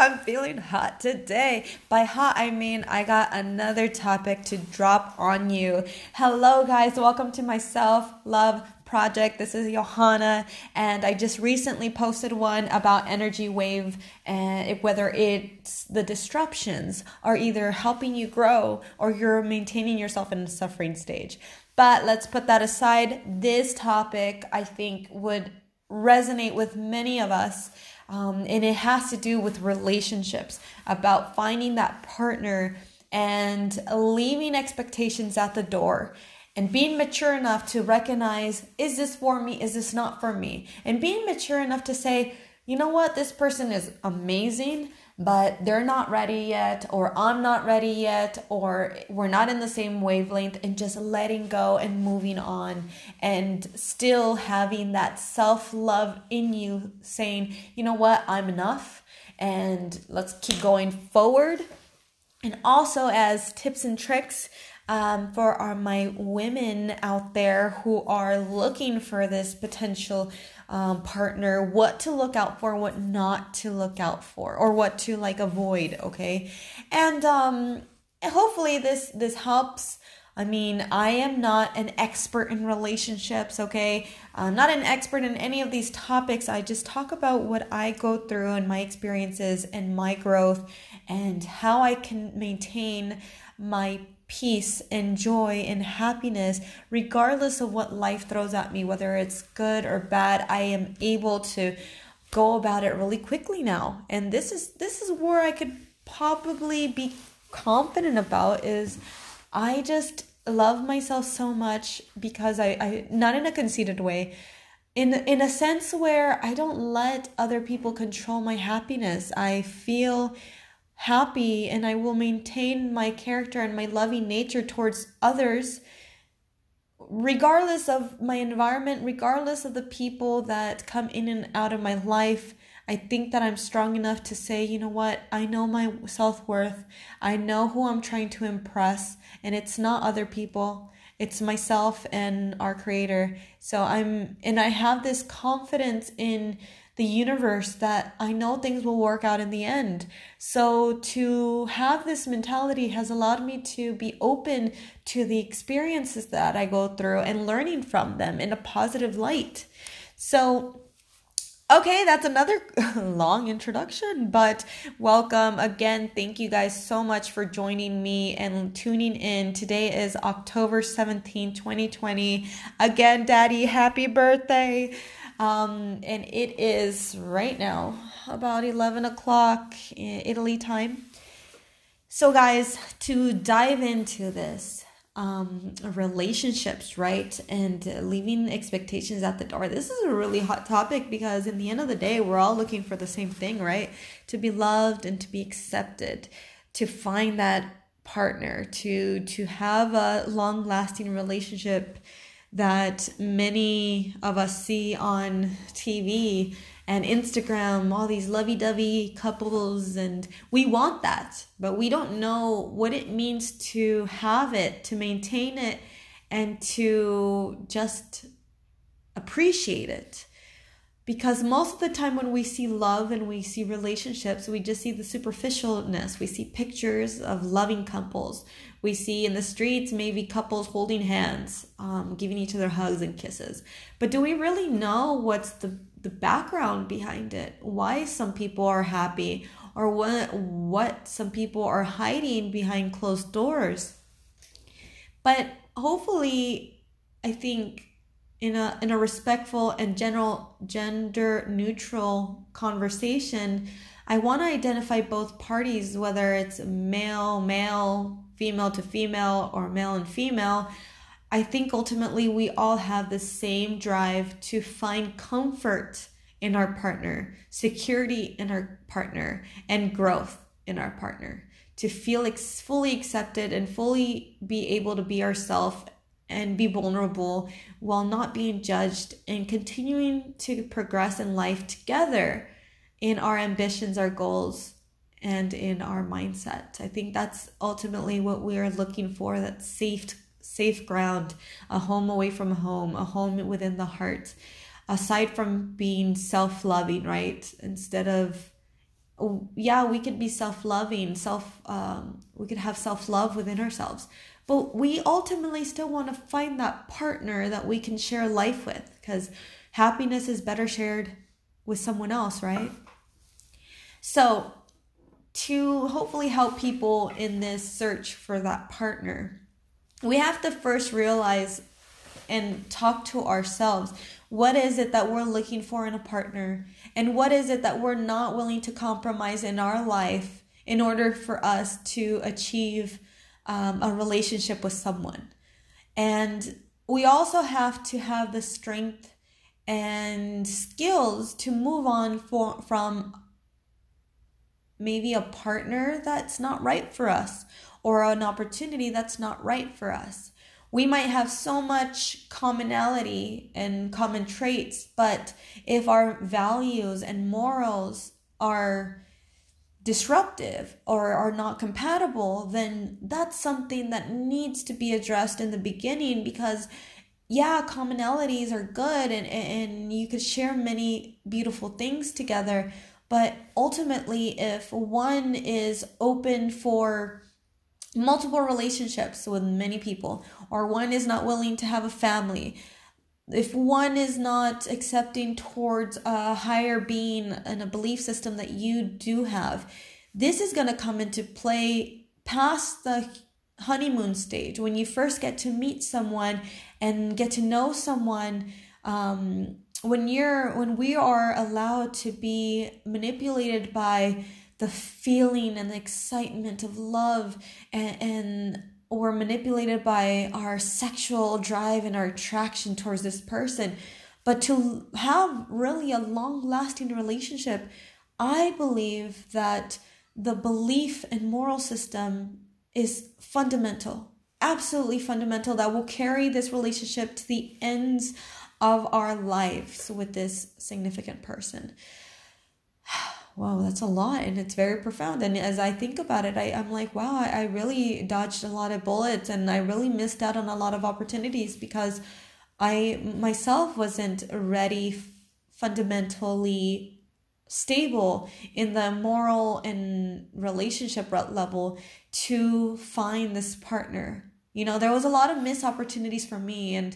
I'm feeling hot today. By hot, I mean I got another topic to drop on you. Hello, guys. Welcome to my self love project. This is Johanna, and I just recently posted one about energy wave and whether it's the disruptions are either helping you grow or you're maintaining yourself in a suffering stage. But let's put that aside. This topic, I think, would resonate with many of us. Um, and it has to do with relationships, about finding that partner and leaving expectations at the door and being mature enough to recognize is this for me? Is this not for me? And being mature enough to say you know what? This person is amazing but they're not ready yet or i'm not ready yet or we're not in the same wavelength and just letting go and moving on and still having that self-love in you saying you know what? I'm enough and let's keep going forward. And also as tips and tricks um, for our my women out there who are looking for this potential um, partner, what to look out for, what not to look out for, or what to like avoid. Okay, and um, hopefully this this helps. I mean, I am not an expert in relationships, okay? I'm not an expert in any of these topics. I just talk about what I go through and my experiences and my growth and how I can maintain my peace and joy and happiness regardless of what life throws at me whether it's good or bad i am able to go about it really quickly now. And this is this is where i could probably be confident about is i just love myself so much because i i not in a conceited way in in a sense where i don't let other people control my happiness. I feel happy and I will maintain my character and my loving nature towards others, regardless of my environment, regardless of the people that come in and out of my life. I think that I'm strong enough to say, you know what, I know my self worth. I know who I'm trying to impress, and it's not other people, it's myself and our Creator. So I'm, and I have this confidence in the universe that I know things will work out in the end. So to have this mentality has allowed me to be open to the experiences that I go through and learning from them in a positive light. So Okay, that's another long introduction, but welcome again. Thank you guys so much for joining me and tuning in. Today is October 17, 2020. Again, Daddy, happy birthday. Um, and it is right now about 11 o'clock Italy time. So, guys, to dive into this, um, relationships, right? And leaving expectations at the door. This is a really hot topic because, in the end of the day, we're all looking for the same thing, right? To be loved and to be accepted, to find that partner, to to have a long lasting relationship that many of us see on TV and Instagram, all these lovey dovey couples, and we want that, but we don't know what it means to have it, to maintain it, and to just appreciate it. Because most of the time, when we see love and we see relationships, we just see the superficialness. We see pictures of loving couples. We see in the streets maybe couples holding hands, um, giving each other hugs and kisses. But do we really know what's the, the background behind it? Why some people are happy or what, what some people are hiding behind closed doors? But hopefully, I think in a in a respectful and general gender neutral conversation i want to identify both parties whether it's male male female to female or male and female. I think ultimately we all have the same drive to find comfort in our partner security in our partner and growth in our partner. To feel ex- fully accepted and fully be able to be ourselves and be vulnerable while not being judged and continuing to progress in life together in our ambitions, our goals, and in our mindset. I think that's ultimately what we are looking for that safe safe ground, a home away from home, a home within the heart. Aside from being self-loving, right? Instead of yeah, we could be self loving, self, um, we could have self love within ourselves. But we ultimately still want to find that partner that we can share life with because happiness is better shared with someone else, right? So, to hopefully help people in this search for that partner, we have to first realize and talk to ourselves. What is it that we're looking for in a partner? And what is it that we're not willing to compromise in our life in order for us to achieve um, a relationship with someone? And we also have to have the strength and skills to move on for, from maybe a partner that's not right for us or an opportunity that's not right for us. We might have so much commonality and common traits, but if our values and morals are disruptive or are not compatible, then that's something that needs to be addressed in the beginning because yeah, commonalities are good and, and you could share many beautiful things together. But ultimately, if one is open for multiple relationships with many people, or one is not willing to have a family, if one is not accepting towards a higher being and a belief system that you do have, this is going to come into play past the honeymoon stage. When you first get to meet someone and get to know someone um, when you're when we are allowed to be manipulated by the feeling and the excitement of love and, and or manipulated by our sexual drive and our attraction towards this person but to have really a long lasting relationship i believe that the belief and moral system is fundamental, absolutely fundamental, that will carry this relationship to the ends of our lives with this significant person. Wow, that's a lot and it's very profound. And as I think about it, I, I'm like, wow, I, I really dodged a lot of bullets and I really missed out on a lot of opportunities because I myself wasn't ready fundamentally stable in the moral and relationship level to find this partner. You know, there was a lot of missed opportunities for me. And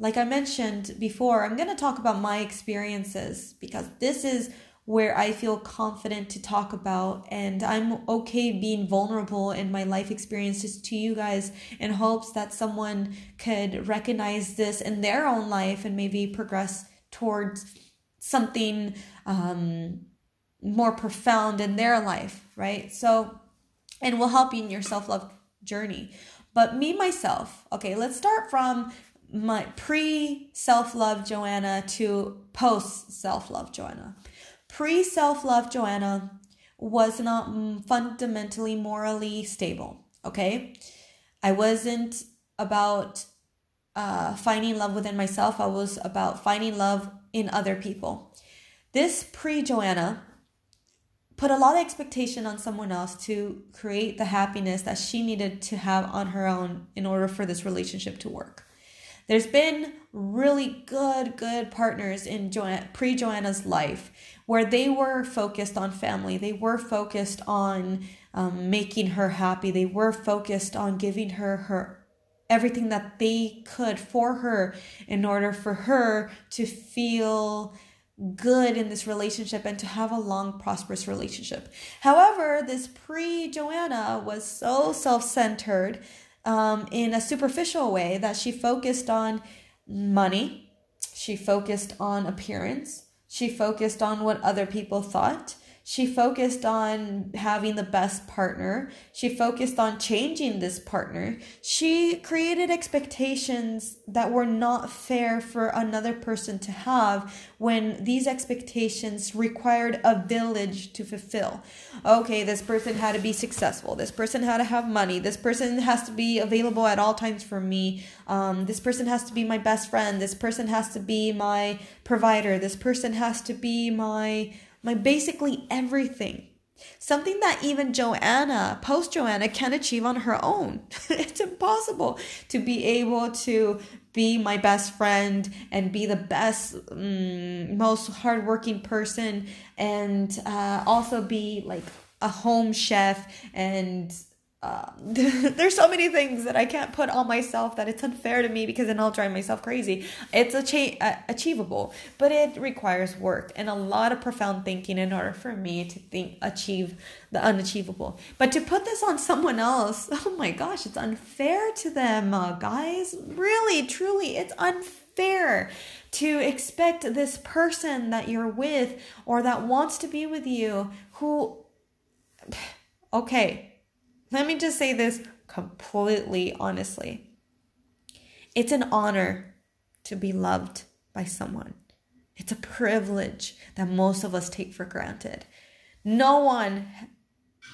like I mentioned before, I'm going to talk about my experiences because this is where I feel confident to talk about. And I'm okay being vulnerable in my life experiences to you guys in hopes that someone could recognize this in their own life and maybe progress towards something um, more profound in their life, right? So, and will help you in your self love journey. But me, myself, okay, let's start from my pre self love Joanna to post self love Joanna. Pre self love Joanna was not fundamentally morally stable, okay? I wasn't about uh, finding love within myself, I was about finding love in other people. This pre Joanna put a lot of expectation on someone else to create the happiness that she needed to have on her own in order for this relationship to work. There's been really good, good partners in pre Joanna's life where they were focused on family. They were focused on um, making her happy. They were focused on giving her her everything that they could for her in order for her to feel good in this relationship and to have a long prosperous relationship however this pre joanna was so self-centered um, in a superficial way that she focused on money she focused on appearance she focused on what other people thought she focused on having the best partner. She focused on changing this partner. She created expectations that were not fair for another person to have when these expectations required a village to fulfill. Okay, this person had to be successful. This person had to have money. This person has to be available at all times for me. Um, this person has to be my best friend. This person has to be my provider. This person has to be my my basically everything. Something that even Joanna, post Joanna, can achieve on her own. it's impossible to be able to be my best friend and be the best, um, most hardworking person, and uh, also be like a home chef and uh, there's so many things that I can't put on myself that it's unfair to me because then I'll drive myself crazy. It's achi- uh, achievable, but it requires work and a lot of profound thinking in order for me to think achieve the unachievable. But to put this on someone else, oh my gosh, it's unfair to them, uh, guys. Really, truly, it's unfair to expect this person that you're with or that wants to be with you who okay let me just say this completely honestly. It's an honor to be loved by someone. It's a privilege that most of us take for granted. No one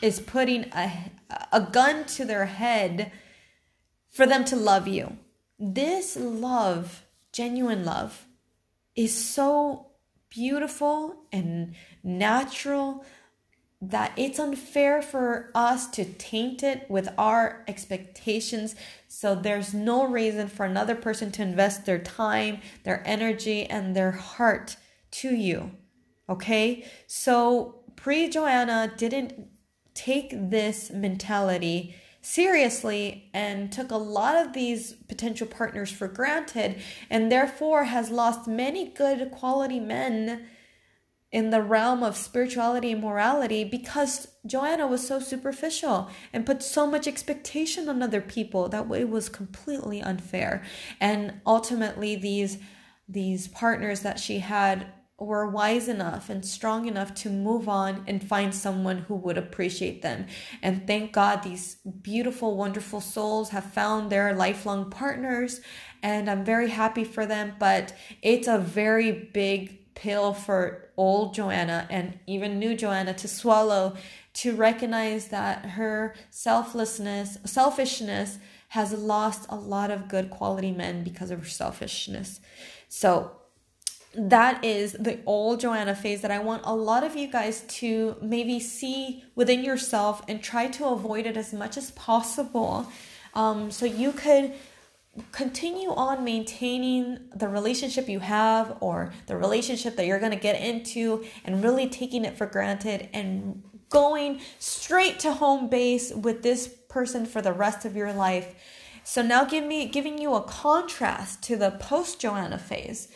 is putting a, a gun to their head for them to love you. This love, genuine love, is so beautiful and natural that it's unfair for us to taint it with our expectations. So there's no reason for another person to invest their time, their energy, and their heart to you. Okay? So pre Joanna didn't take this mentality seriously and took a lot of these potential partners for granted and therefore has lost many good quality men in the realm of spirituality and morality because Joanna was so superficial and put so much expectation on other people that it was completely unfair. And ultimately these these partners that she had were wise enough and strong enough to move on and find someone who would appreciate them. And thank God these beautiful, wonderful souls have found their lifelong partners. And I'm very happy for them. But it's a very big pill for old Joanna and even new Joanna to swallow to recognize that her selflessness, selfishness has lost a lot of good quality men because of her selfishness. So that is the old Joanna phase that I want a lot of you guys to maybe see within yourself and try to avoid it as much as possible. Um, so you could continue on maintaining the relationship you have or the relationship that you're going to get into and really taking it for granted and going straight to home base with this person for the rest of your life. So now give me giving you a contrast to the post Joanna phase.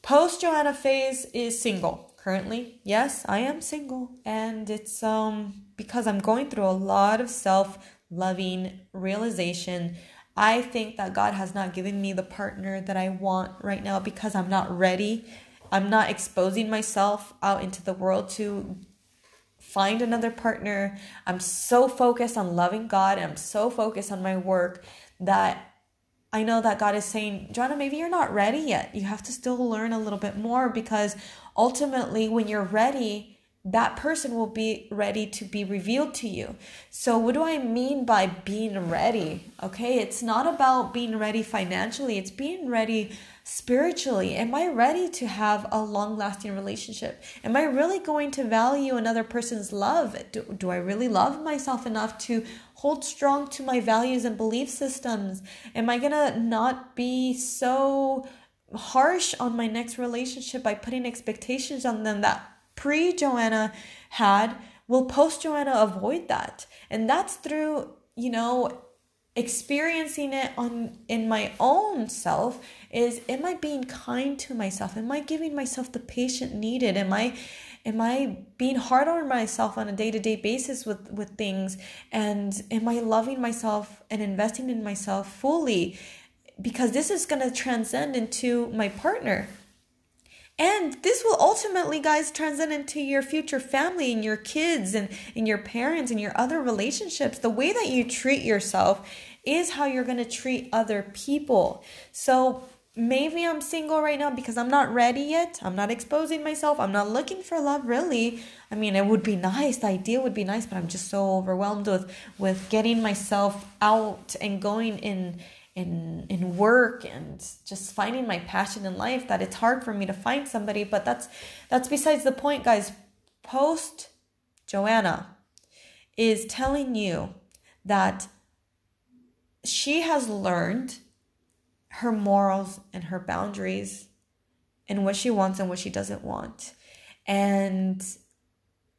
Post Joanna phase is single currently. Yes, I am single and it's um because I'm going through a lot of self-loving realization I think that God has not given me the partner that I want right now because I'm not ready. I'm not exposing myself out into the world to find another partner. I'm so focused on loving God and I'm so focused on my work that I know that God is saying, Joanna, maybe you're not ready yet. You have to still learn a little bit more because ultimately, when you're ready, that person will be ready to be revealed to you. So, what do I mean by being ready? Okay, it's not about being ready financially, it's being ready spiritually. Am I ready to have a long lasting relationship? Am I really going to value another person's love? Do, do I really love myself enough to hold strong to my values and belief systems? Am I gonna not be so harsh on my next relationship by putting expectations on them that pre Joanna had, will post Joanna avoid that? And that's through, you know, experiencing it on in my own self is am i being kind to myself? Am i giving myself the patient needed? Am i am i being hard on myself on a day-to-day basis with with things? And am i loving myself and investing in myself fully? Because this is going to transcend into my partner and this will ultimately, guys, transcend into your future family and your kids and, and your parents and your other relationships. The way that you treat yourself is how you're going to treat other people. So maybe I'm single right now because I'm not ready yet. I'm not exposing myself. I'm not looking for love really. I mean, it would be nice. The idea would be nice, but I'm just so overwhelmed with with getting myself out and going in in in work and just finding my passion in life that it's hard for me to find somebody but that's that's besides the point guys post Joanna, is telling you that she has learned her morals and her boundaries and what she wants and what she doesn't want. And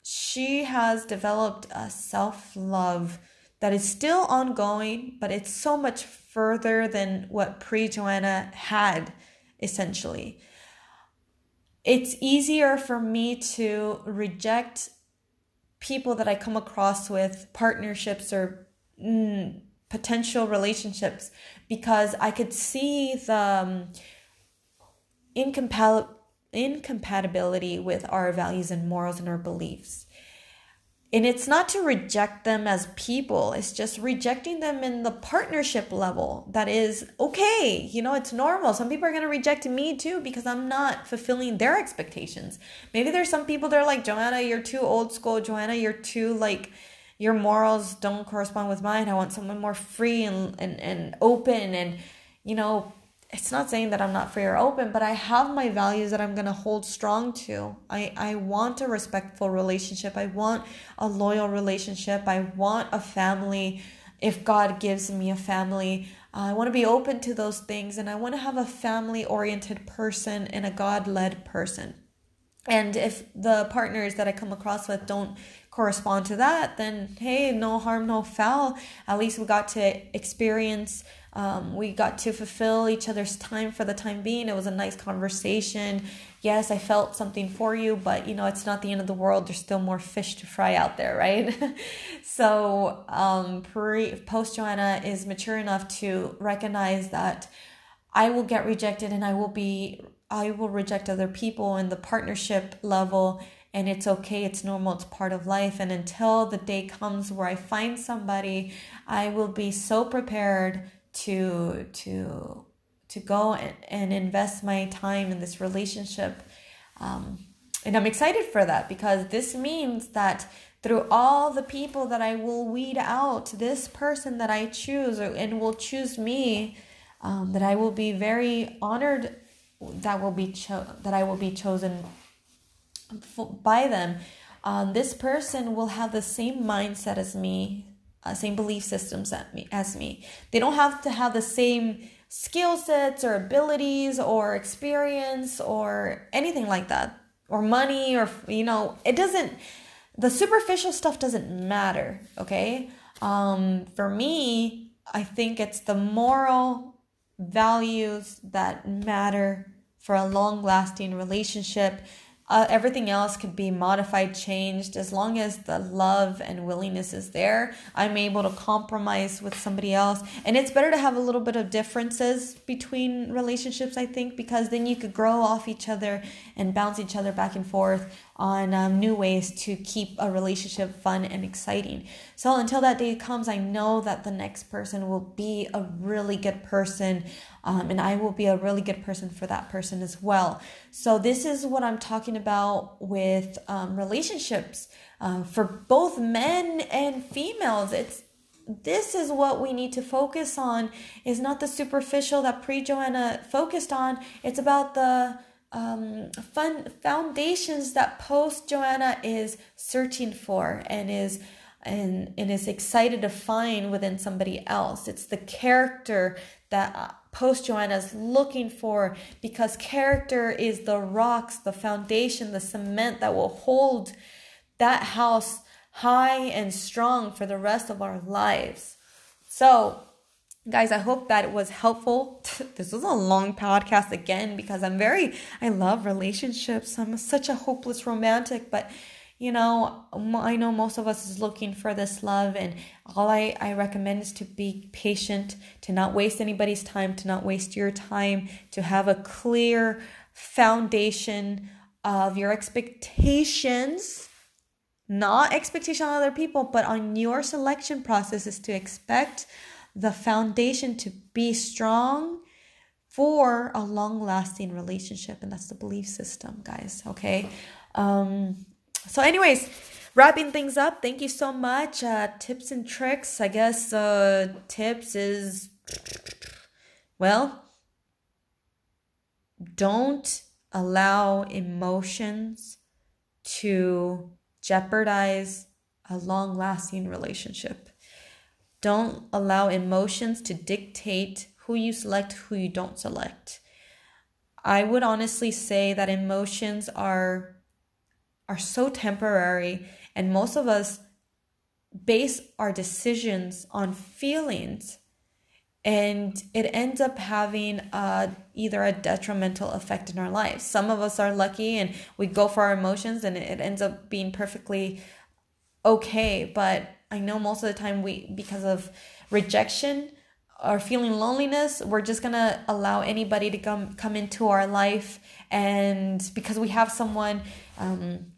she has developed a self love that is still ongoing, but it's so much further than what pre Joanna had, essentially. It's easier for me to reject people that I come across with, partnerships or mm, potential relationships, because I could see the um, incompatibility incompatibility with our values and morals and our beliefs. And it's not to reject them as people, it's just rejecting them in the partnership level. That is okay. You know, it's normal. Some people are going to reject me too because I'm not fulfilling their expectations. Maybe there's some people that are like, Joanna, you're too old school. Joanna, you're too like, your morals don't correspond with mine. I want someone more free and, and, and open and, you know, it's not saying that I'm not free or open, but I have my values that I'm going to hold strong to. I, I want a respectful relationship. I want a loyal relationship. I want a family. If God gives me a family, I want to be open to those things and I want to have a family oriented person and a God led person. And if the partners that I come across with don't correspond to that, then hey, no harm, no foul. At least we got to experience um, we got to fulfill each other's time for the time being. It was a nice conversation. Yes, I felt something for you, but you know, it's not the end of the world. There's still more fish to fry out there, right? so, um, pre, post Joanna is mature enough to recognize that I will get rejected and I will be, I will reject other people in the partnership level and it's okay it's normal it's part of life and until the day comes where i find somebody i will be so prepared to to to go and, and invest my time in this relationship um, and i'm excited for that because this means that through all the people that i will weed out this person that i choose and will choose me um, that i will be very honored that will be cho- that i will be chosen by them um, this person will have the same mindset as me uh, same belief systems as me, as me. They don't have to have the same skill sets or abilities or experience or anything like that or money or you know it doesn't the superficial stuff doesn't matter okay um for me i think it's the moral values that matter for a long lasting relationship uh, everything else could be modified, changed. As long as the love and willingness is there, I'm able to compromise with somebody else. And it's better to have a little bit of differences between relationships, I think, because then you could grow off each other and bounce each other back and forth on um, new ways to keep a relationship fun and exciting. So until that day comes, I know that the next person will be a really good person, um, and I will be a really good person for that person as well. So this is what I'm talking about with um, relationships uh, for both men and females. It's this is what we need to focus on is not the superficial that pre joanna focused on it's about the um, fun foundations that post Joanna is searching for and is and, and is excited to find within somebody else. It's the character that uh, post Joanna is looking for because character is the rocks, the foundation, the cement that will hold that house high and strong for the rest of our lives. So, guys i hope that it was helpful. This was a long podcast again because i'm very i love relationships. I'm such a hopeless romantic but you know i know most of us is looking for this love and all i i recommend is to be patient to not waste anybody's time to not waste your time to have a clear foundation of your expectations not expectation on other people but on your selection process is to expect the foundation to be strong for a long lasting relationship and that's the belief system guys okay um so anyways wrapping things up thank you so much uh tips and tricks i guess uh tips is well don't allow emotions to jeopardize a long lasting relationship. Don't allow emotions to dictate who you select, who you don't select. I would honestly say that emotions are are so temporary and most of us base our decisions on feelings and it ends up having uh, either a detrimental effect in our lives. Some of us are lucky and we go for our emotions and it ends up being perfectly okay. But I know most of the time we, because of rejection or feeling loneliness, we're just gonna allow anybody to come come into our life, and because we have someone. Um,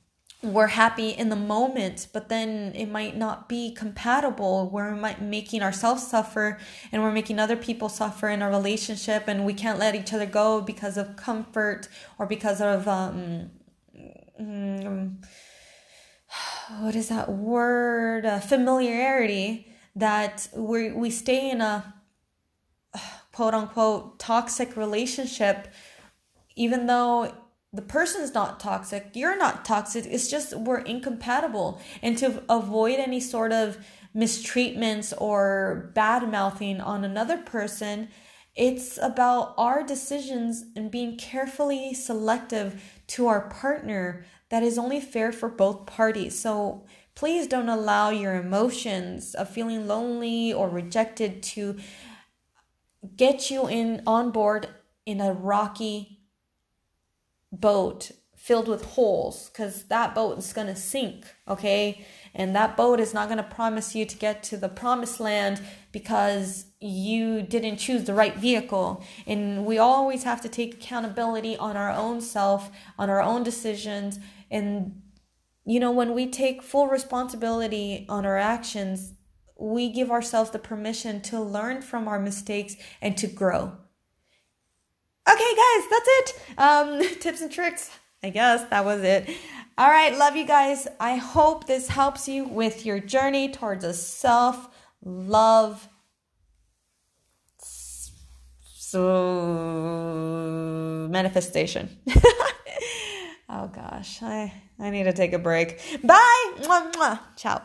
we're happy in the moment, but then it might not be compatible. We're might making ourselves suffer and we're making other people suffer in a relationship, and we can't let each other go because of comfort or because of um, mm, what is that word? Uh, familiarity. That we we stay in a quote unquote toxic relationship, even though the person's not toxic, you're not toxic. It's just we're incompatible. And to avoid any sort of mistreatments or bad mouthing on another person, it's about our decisions and being carefully selective to our partner that is only fair for both parties. So please don't allow your emotions of feeling lonely or rejected to get you in on board in a rocky boat filled with holes because that boat is going to sink, okay? And that boat is not going to promise you to get to the promised land because you didn't choose the right vehicle. And we always have to take accountability on our own self, on our own decisions. And, you know, when we take full responsibility on our actions, we give ourselves the permission to learn from our mistakes and to grow. Okay, guys, that's it. Um, tips and tricks. I guess that was it. All right, love you guys. I hope this helps you with your journey towards a self love. So manifestation. oh gosh, I I need to take a break. Bye. Mwah, mwah. Ciao.